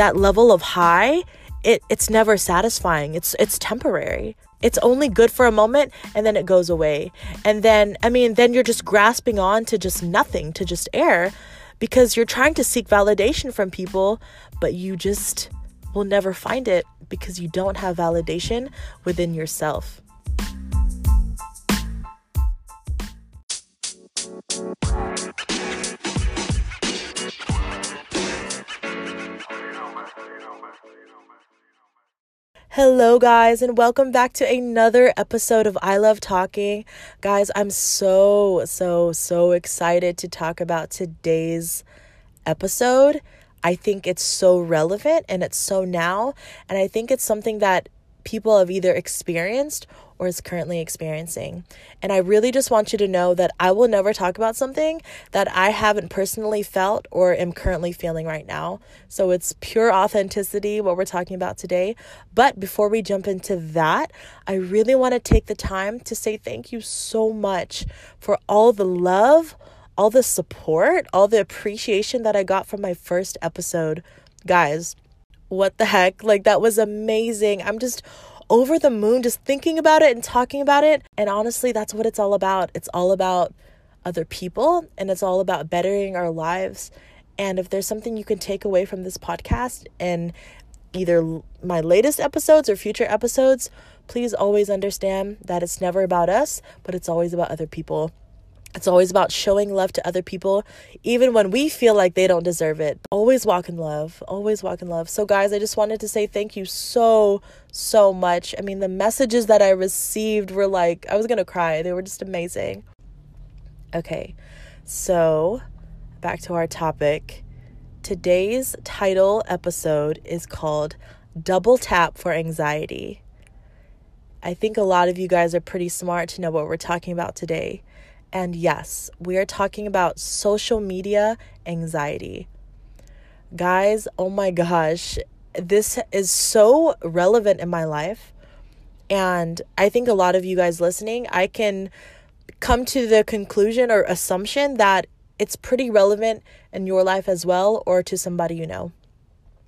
that level of high, it it's never satisfying. It's it's temporary. It's only good for a moment and then it goes away. And then I mean, then you're just grasping on to just nothing, to just air because you're trying to seek validation from people, but you just will never find it because you don't have validation within yourself. Hello, guys, and welcome back to another episode of I Love Talking. Guys, I'm so, so, so excited to talk about today's episode. I think it's so relevant and it's so now, and I think it's something that people have either experienced or is currently experiencing. And I really just want you to know that I will never talk about something that I haven't personally felt or am currently feeling right now. So it's pure authenticity, what we're talking about today. But before we jump into that, I really want to take the time to say thank you so much for all the love, all the support, all the appreciation that I got from my first episode. Guys, what the heck? Like, that was amazing. I'm just over the moon just thinking about it and talking about it. And honestly, that's what it's all about. It's all about other people and it's all about bettering our lives. And if there's something you can take away from this podcast and either my latest episodes or future episodes, please always understand that it's never about us, but it's always about other people. It's always about showing love to other people, even when we feel like they don't deserve it. Always walk in love. Always walk in love. So, guys, I just wanted to say thank you so, so much. I mean, the messages that I received were like, I was going to cry. They were just amazing. Okay, so back to our topic. Today's title episode is called Double Tap for Anxiety. I think a lot of you guys are pretty smart to know what we're talking about today. And yes, we are talking about social media anxiety. Guys, oh my gosh, this is so relevant in my life. And I think a lot of you guys listening, I can come to the conclusion or assumption that it's pretty relevant in your life as well or to somebody you know.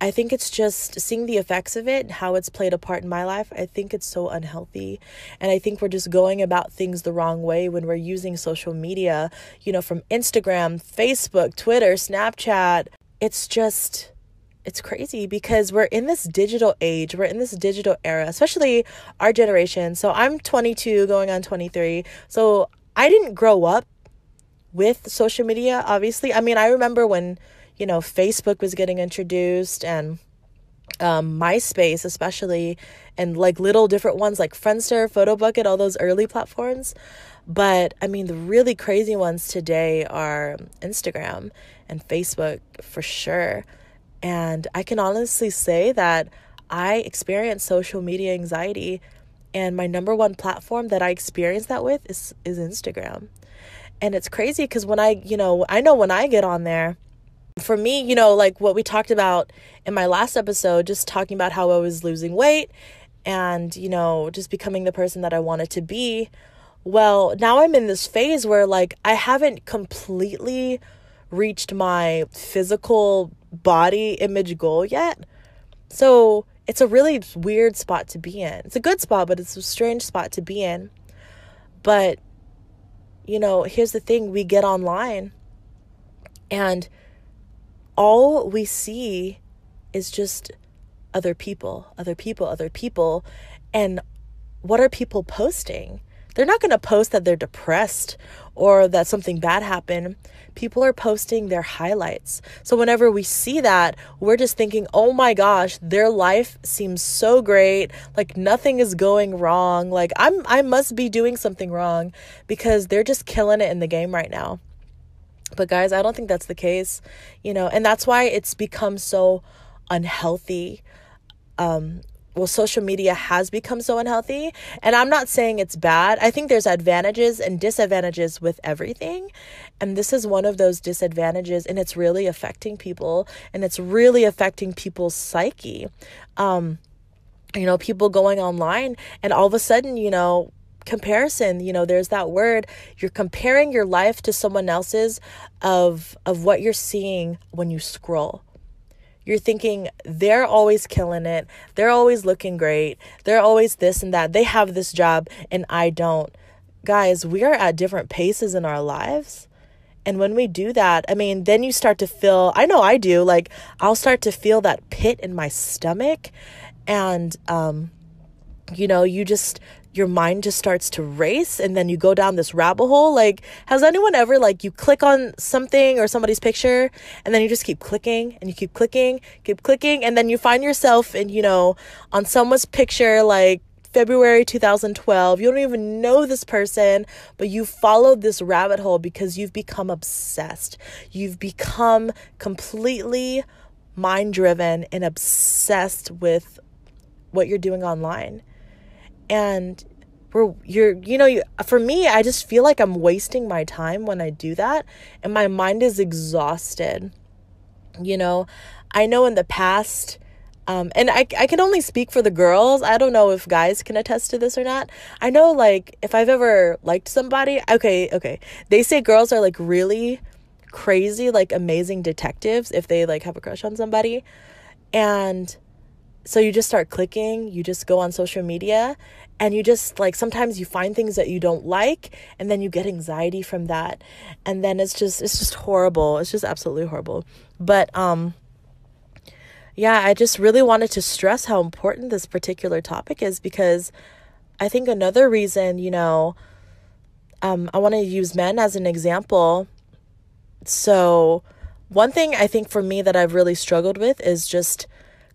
I think it's just seeing the effects of it, how it's played a part in my life. I think it's so unhealthy. And I think we're just going about things the wrong way when we're using social media, you know, from Instagram, Facebook, Twitter, Snapchat. It's just it's crazy because we're in this digital age, we're in this digital era, especially our generation. So I'm 22 going on 23. So I didn't grow up with social media, obviously. I mean, I remember when you know, Facebook was getting introduced and um, MySpace, especially, and like little different ones like Friendster, Photobucket, all those early platforms. But I mean, the really crazy ones today are Instagram and Facebook for sure. And I can honestly say that I experience social media anxiety, and my number one platform that I experience that with is is Instagram. And it's crazy because when I, you know, I know when I get on there, for me, you know, like what we talked about in my last episode, just talking about how I was losing weight and, you know, just becoming the person that I wanted to be. Well, now I'm in this phase where like I haven't completely reached my physical body image goal yet. So it's a really weird spot to be in. It's a good spot, but it's a strange spot to be in. But, you know, here's the thing we get online and all we see is just other people, other people, other people. And what are people posting? They're not going to post that they're depressed or that something bad happened. People are posting their highlights. So whenever we see that, we're just thinking, oh my gosh, their life seems so great. Like nothing is going wrong. Like I'm I must be doing something wrong because they're just killing it in the game right now. But guys, I don't think that's the case, you know, and that's why it's become so unhealthy. Um, well, social media has become so unhealthy. And I'm not saying it's bad. I think there's advantages and disadvantages with everything. And this is one of those disadvantages, and it's really affecting people, and it's really affecting people's psyche. Um, you know, people going online, and all of a sudden, you know, comparison you know there's that word you're comparing your life to someone else's of of what you're seeing when you scroll you're thinking they're always killing it. They're always looking great. They're always this and that. They have this job and I don't. Guys, we are at different paces in our lives. And when we do that, I mean, then you start to feel, I know I do, like I'll start to feel that pit in my stomach. And, um, you know, you just your mind just starts to race and then you go down this rabbit hole like has anyone ever like you click on something or somebody's picture and then you just keep clicking and you keep clicking keep clicking and then you find yourself in you know on someone's picture like February 2012. You don't even know this person, but you followed this rabbit hole because you've become obsessed. You've become completely mind driven and obsessed with what you're doing online and we're you're you know you, for me i just feel like i'm wasting my time when i do that and my mind is exhausted you know? I know in the past um, and I, I can only speak for the girls i don't know if guys can attest to this or not i know like if i've ever liked somebody okay okay they say girls are like really crazy like amazing detectives if they like have a crush on somebody and so you just start clicking, you just go on social media and you just like sometimes you find things that you don't like and then you get anxiety from that. And then it's just it's just horrible. It's just absolutely horrible. But um yeah, I just really wanted to stress how important this particular topic is because I think another reason, you know, um, I want to use men as an example. So, one thing I think for me that I've really struggled with is just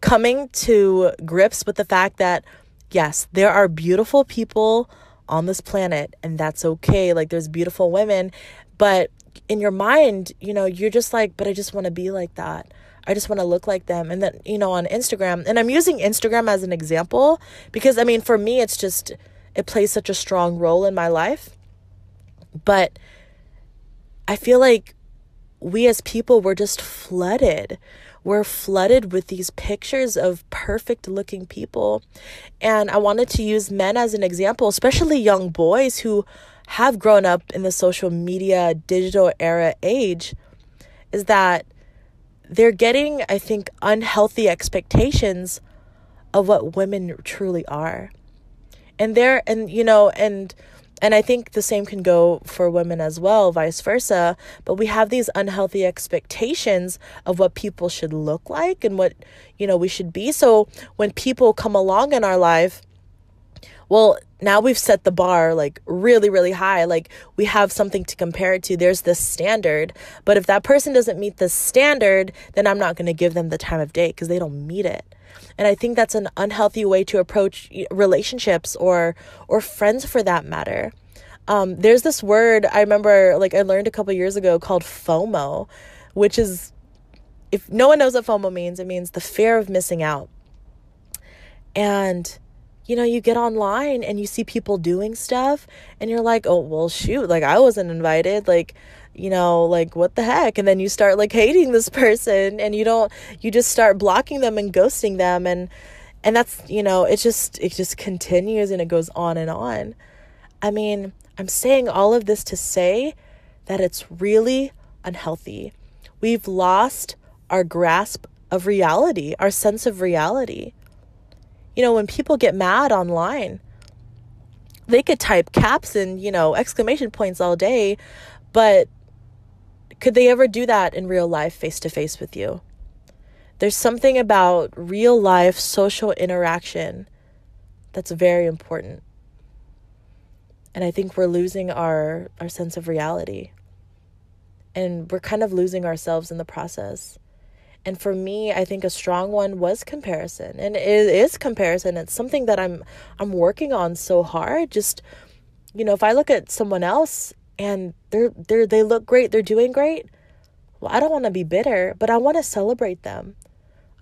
coming to grips with the fact that, yes, there are beautiful people on this planet, and that's okay. Like, there's beautiful women, but in your mind, you know, you're just like, but I just want to be like that. I just want to look like them. And then, you know, on Instagram, and I'm using Instagram as an example because, I mean, for me, it's just, it plays such a strong role in my life. But I feel like we as people were just flooded we're flooded with these pictures of perfect looking people. And I wanted to use men as an example, especially young boys who have grown up in the social media digital era age, is that they're getting, I think, unhealthy expectations of what women truly are. And they're, and you know, and and I think the same can go for women as well, vice versa. But we have these unhealthy expectations of what people should look like and what, you know, we should be. So when people come along in our life, well, now we've set the bar like really, really high. Like we have something to compare it to. There's this standard. But if that person doesn't meet the standard, then I'm not going to give them the time of day because they don't meet it and i think that's an unhealthy way to approach relationships or or friends for that matter. Um, there's this word i remember like i learned a couple years ago called fomo which is if no one knows what fomo means it means the fear of missing out. And you know, you get online and you see people doing stuff and you're like, oh, well, shoot, like I wasn't invited. Like, you know, like what the heck? And then you start like hating this person and you don't you just start blocking them and ghosting them and and that's, you know, it just it just continues and it goes on and on. I mean, I'm saying all of this to say that it's really unhealthy. We've lost our grasp of reality, our sense of reality. You know, when people get mad online, they could type caps and, you know, exclamation points all day, but could they ever do that in real life, face to face with you? There's something about real life social interaction that's very important. And I think we're losing our, our sense of reality. And we're kind of losing ourselves in the process. And for me, I think a strong one was comparison. And it is comparison. It's something that I'm I'm working on so hard. Just you know, if I look at someone else and they're they're they look great, they're doing great. Well, I don't want to be bitter, but I want to celebrate them.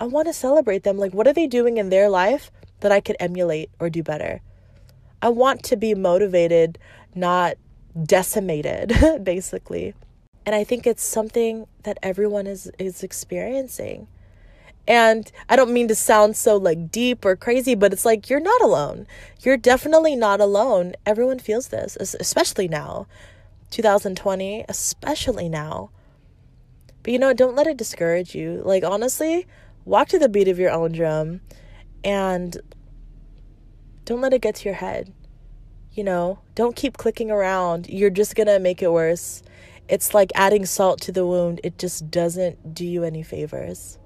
I want to celebrate them. Like what are they doing in their life that I could emulate or do better? I want to be motivated, not decimated, basically. And I think it's something that everyone is is experiencing. And I don't mean to sound so like deep or crazy, but it's like you're not alone. You're definitely not alone. Everyone feels this, especially now. 2020, especially now. But you know, don't let it discourage you. Like, honestly, walk to the beat of your own drum and don't let it get to your head. You know, don't keep clicking around. You're just to make it worse. It's like adding salt to the wound, it just doesn't do you any favors.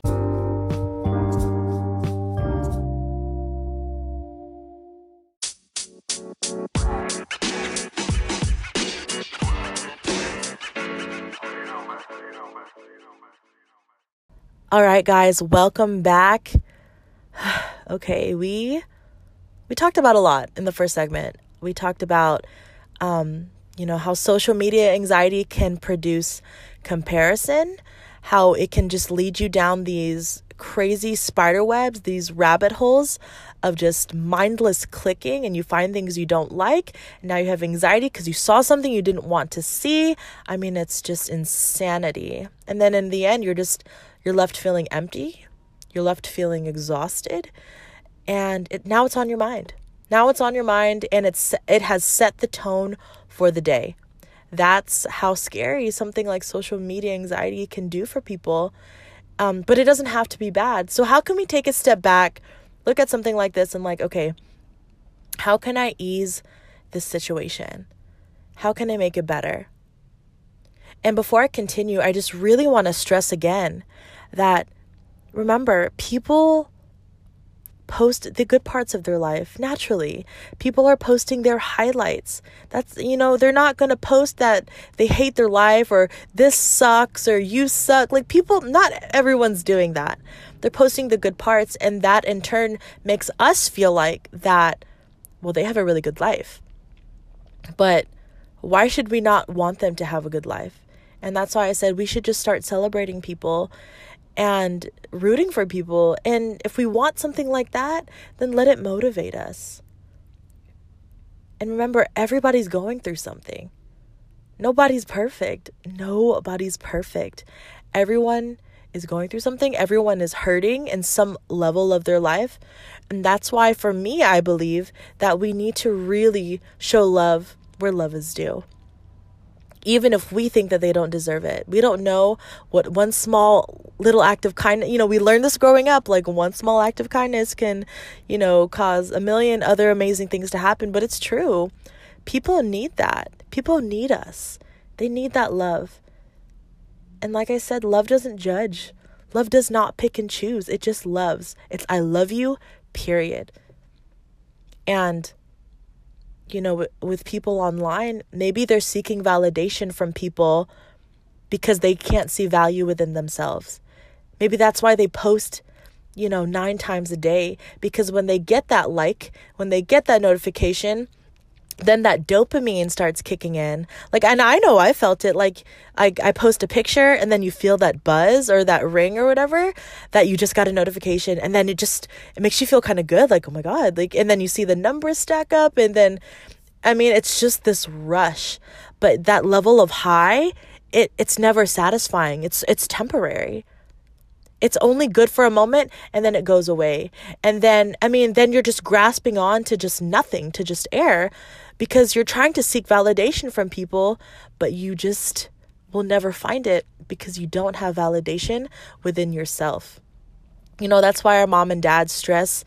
All right, guys, welcome back. okay, we we talked about a lot in the first segment. We talked about um, you know, how social media anxiety can produce comparison, how it can just lead you down these crazy spider webs, these rabbit holes of just mindless clicking, and you find things you don't like. And now you have anxiety because you saw something you didn't want to see. I mean, it's just insanity. And then in the end, you're just you're left feeling empty, you're left feeling exhausted, and it, now it's on your mind. Now it's on your mind and it's it has set the tone for the day. That's how scary something like social media anxiety can do for people. Um, but it doesn't have to be bad. So how can we take a step back, look at something like this and like, okay, how can I ease this situation? How can I make it better? And before I continue, I just really want to stress again that remember, people post the good parts of their life naturally. People are posting their highlights. That's, you know, they're not going to post that they hate their life or this sucks or you suck. Like, people, not everyone's doing that. They're posting the good parts, and that in turn makes us feel like that, well, they have a really good life. But why should we not want them to have a good life? And that's why I said we should just start celebrating people and rooting for people. And if we want something like that, then let it motivate us. And remember, everybody's going through something. Nobody's perfect. Nobody's perfect. Everyone is going through something. Everyone is hurting in some level of their life. And that's why, for me, I believe that we need to really show love where love is due even if we think that they don't deserve it. We don't know what one small little act of kindness, you know, we learned this growing up, like one small act of kindness can, you know, cause a million other amazing things to happen, but it's true. People need that. People need us. They need that love. And like I said, love doesn't judge. Love does not pick and choose. It just loves. It's I love you, period. And you know, with people online, maybe they're seeking validation from people because they can't see value within themselves. Maybe that's why they post, you know, nine times a day because when they get that like, when they get that notification, then that dopamine starts kicking in. Like, and I know I felt it. Like, I, I post a picture and then you feel that buzz or that ring or whatever that you just got a notification. And then it just, it makes you feel kind of good. Like, oh my God. Like, and then you see the numbers stack up. And then, I mean, it's just this rush. But that level of high, it, it's never satisfying. It's, it's temporary it's only good for a moment and then it goes away. And then, I mean, then you're just grasping on to just nothing, to just air because you're trying to seek validation from people, but you just will never find it because you don't have validation within yourself. You know, that's why our mom and dad stress,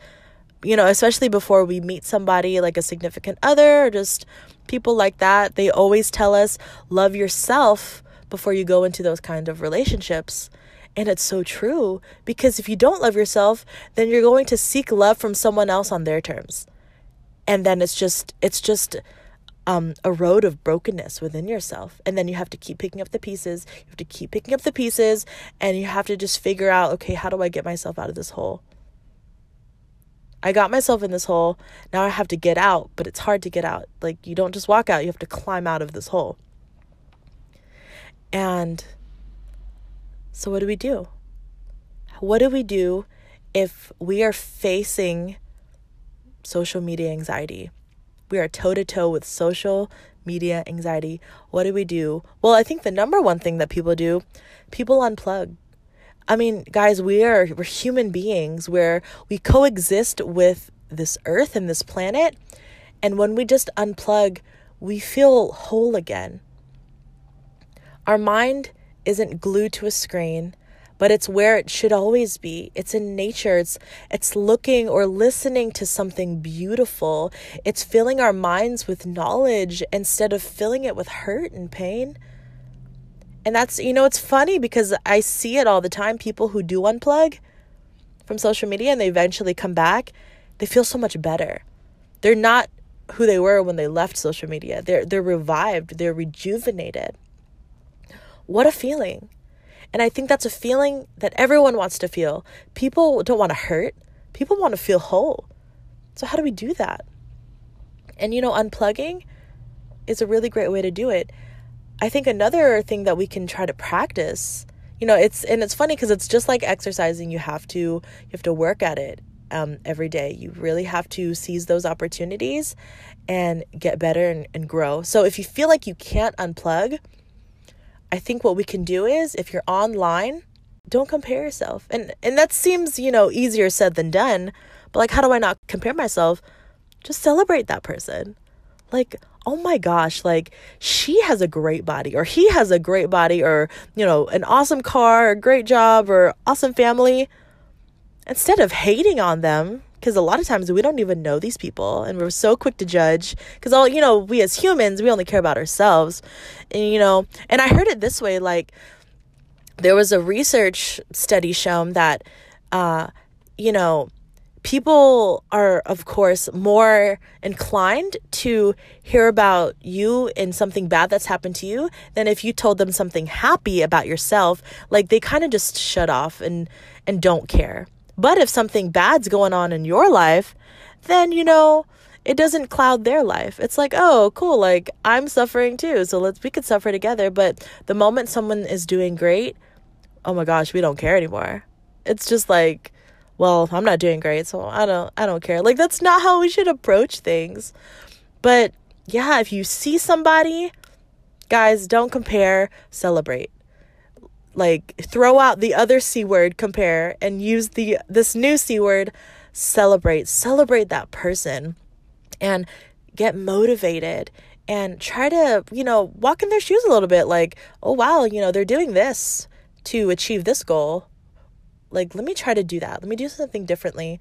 you know, especially before we meet somebody like a significant other or just people like that. They always tell us, love yourself before you go into those kind of relationships. And it's so true because if you don't love yourself, then you're going to seek love from someone else on their terms and then it's just it's just um, a road of brokenness within yourself. And then you have to keep picking up the pieces. You have to keep picking up the pieces, and you have to just figure out okay, how do I get myself out of this hole? I got myself in this hole. Now I have to get out, but it's hard to get out. Like, you don't just walk out, you have to climb out of this hole. And so, what do we do? What do we do if we are facing social media anxiety. We are toe to toe with social media anxiety. What do we do? Well, I think the number one thing that people do, people unplug. I mean, guys, we are we're human beings where we coexist with this earth and this planet, and when we just unplug, we feel whole again. Our mind isn't glued to a screen, but it's where it should always be. It's in nature. It's it's looking or listening to something beautiful. It's filling our minds with knowledge instead of filling it with hurt and pain. And that's you know, it's funny because I see it all the time people who do unplug from social media and they eventually come back, they feel so much better. They're not who they were when they left social media. They're they're revived, they're rejuvenated. What a feeling. And I think that's a feeling that everyone wants to feel. People don't want to hurt, people want to feel whole. So, how do we do that? And you know, unplugging is a really great way to do it. I think another thing that we can try to practice, you know, it's and it's funny because it's just like exercising. You have to you have to work at it um, every day. You really have to seize those opportunities and get better and, and grow. So if you feel like you can't unplug, I think what we can do is if you're online, don't compare yourself. And and that seems, you know, easier said than done. But like how do I not compare myself? Just celebrate that person. Like, oh my gosh, like she has a great body or he has a great body or, you know, an awesome car, a great job or awesome family. Instead of hating on them, because a lot of times we don't even know these people and we're so quick to judge because all you know we as humans we only care about ourselves. And you know and i heard it this way like there was a research study shown that uh you know people are of course more inclined to hear about you and something bad that's happened to you than if you told them something happy about yourself. Like they kind of just shut off and and don't care but if something bad's going on in your life, then, you know, it doesn't cloud their life. It's like, oh, cool, like I'm suffering too. So let's we could suffer together. But the moment someone is doing great, oh my gosh, we don't care anymore. It's just like, well, I'm not doing great, so I don't I don't care. Like that's not how we should approach things. But yeah, if you see somebody, guys, don't compare, celebrate like throw out the other c word compare and use the this new c word celebrate. Celebrate that person and get motivated and try to you know walk in their shoes a little bit like oh wow you know they're doing this to achieve this goal. Like let me try to do that. Let me do something differently.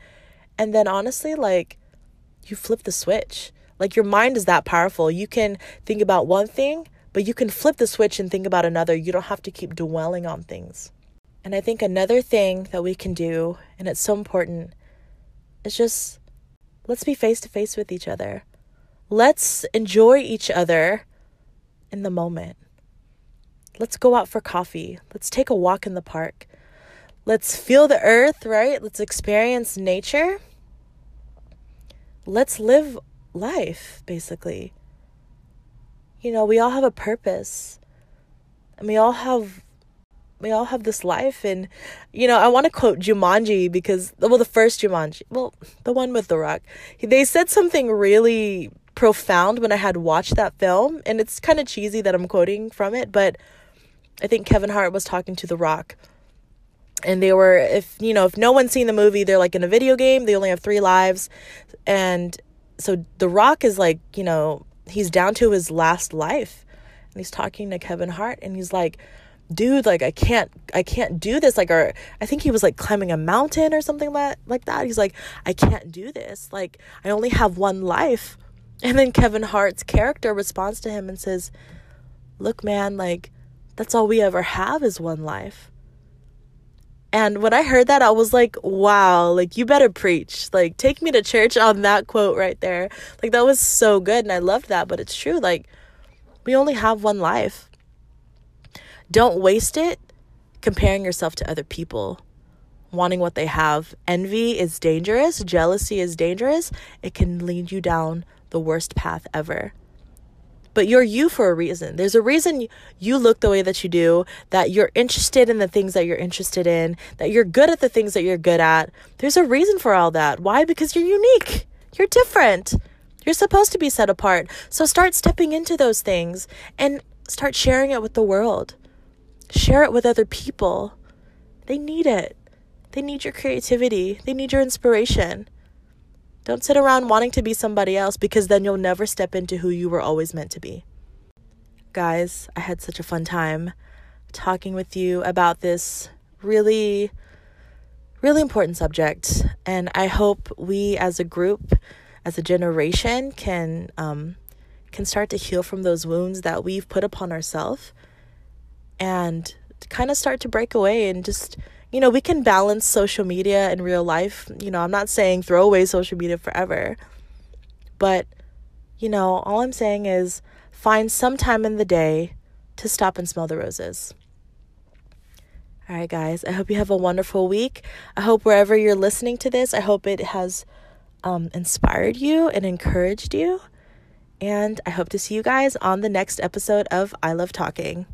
And then honestly like you flip the switch. Like your mind is that powerful. You can think about one thing but you can flip the switch and think about another. You don't have to keep dwelling on things. And I think another thing that we can do, and it's so important, is just let's be face to face with each other. Let's enjoy each other in the moment. Let's go out for coffee. Let's take a walk in the park. Let's feel the earth, right? Let's experience nature. Let's live life, basically you know, we all have a purpose. And we all have we all have this life and you know, I want to quote Jumanji because well the first Jumanji, well, the one with the rock. They said something really profound when I had watched that film and it's kind of cheesy that I'm quoting from it, but I think Kevin Hart was talking to the rock and they were if you know if no one's seen the movie they're like in a video game they only have three lives and so the rock is like you know he's down to his last life. And he's talking to Kevin Hart and he's like dude like I can't I can't do this. Like or I think he was like climbing a mountain or something like like that. He's like I can't do this. Like I only have one life. And then Kevin Hart's character responds to him and says look man like that's all we ever have is one life and when I heard that, I was like, wow, like you better preach. Like take me to church on that quote right there. Like that was so good and I loved that, but it's true. Like we only have one life. Don't waste it comparing yourself to other people, wanting what they have. Envy is dangerous, jealousy is dangerous. It can lead you down the worst path ever but you're you for a reason. There's a reason you look the way that you do, that you're interested in the things that you're interested in, that you're good at the things that you're good at. There's a reason for all that. Why? Because you're unique. You're different. You're supposed to be set apart. So start stepping into those things and start sharing it with the world. Share it with other people. They need it. They need your creativity. They need your inspiration. Don't sit around wanting to be somebody else because then you'll never step into who you were always meant to be. Guys, I had such a fun time talking with you about this really, really important subject. And I hope we as a group, as a generation, can um, can start to heal from those wounds that we've put upon ourselves and kind of start to break away and just you know we can balance social media and real life. You know i'm not saying throw away social media forever but you know all i'm saying is find some time in the day to stop and smell the roses. All right guys i hope you have a wonderful week. I hope wherever you're listening to this i hope it has um, inspired you and encouraged you. And i hope to see you guys on the next episode of i love talking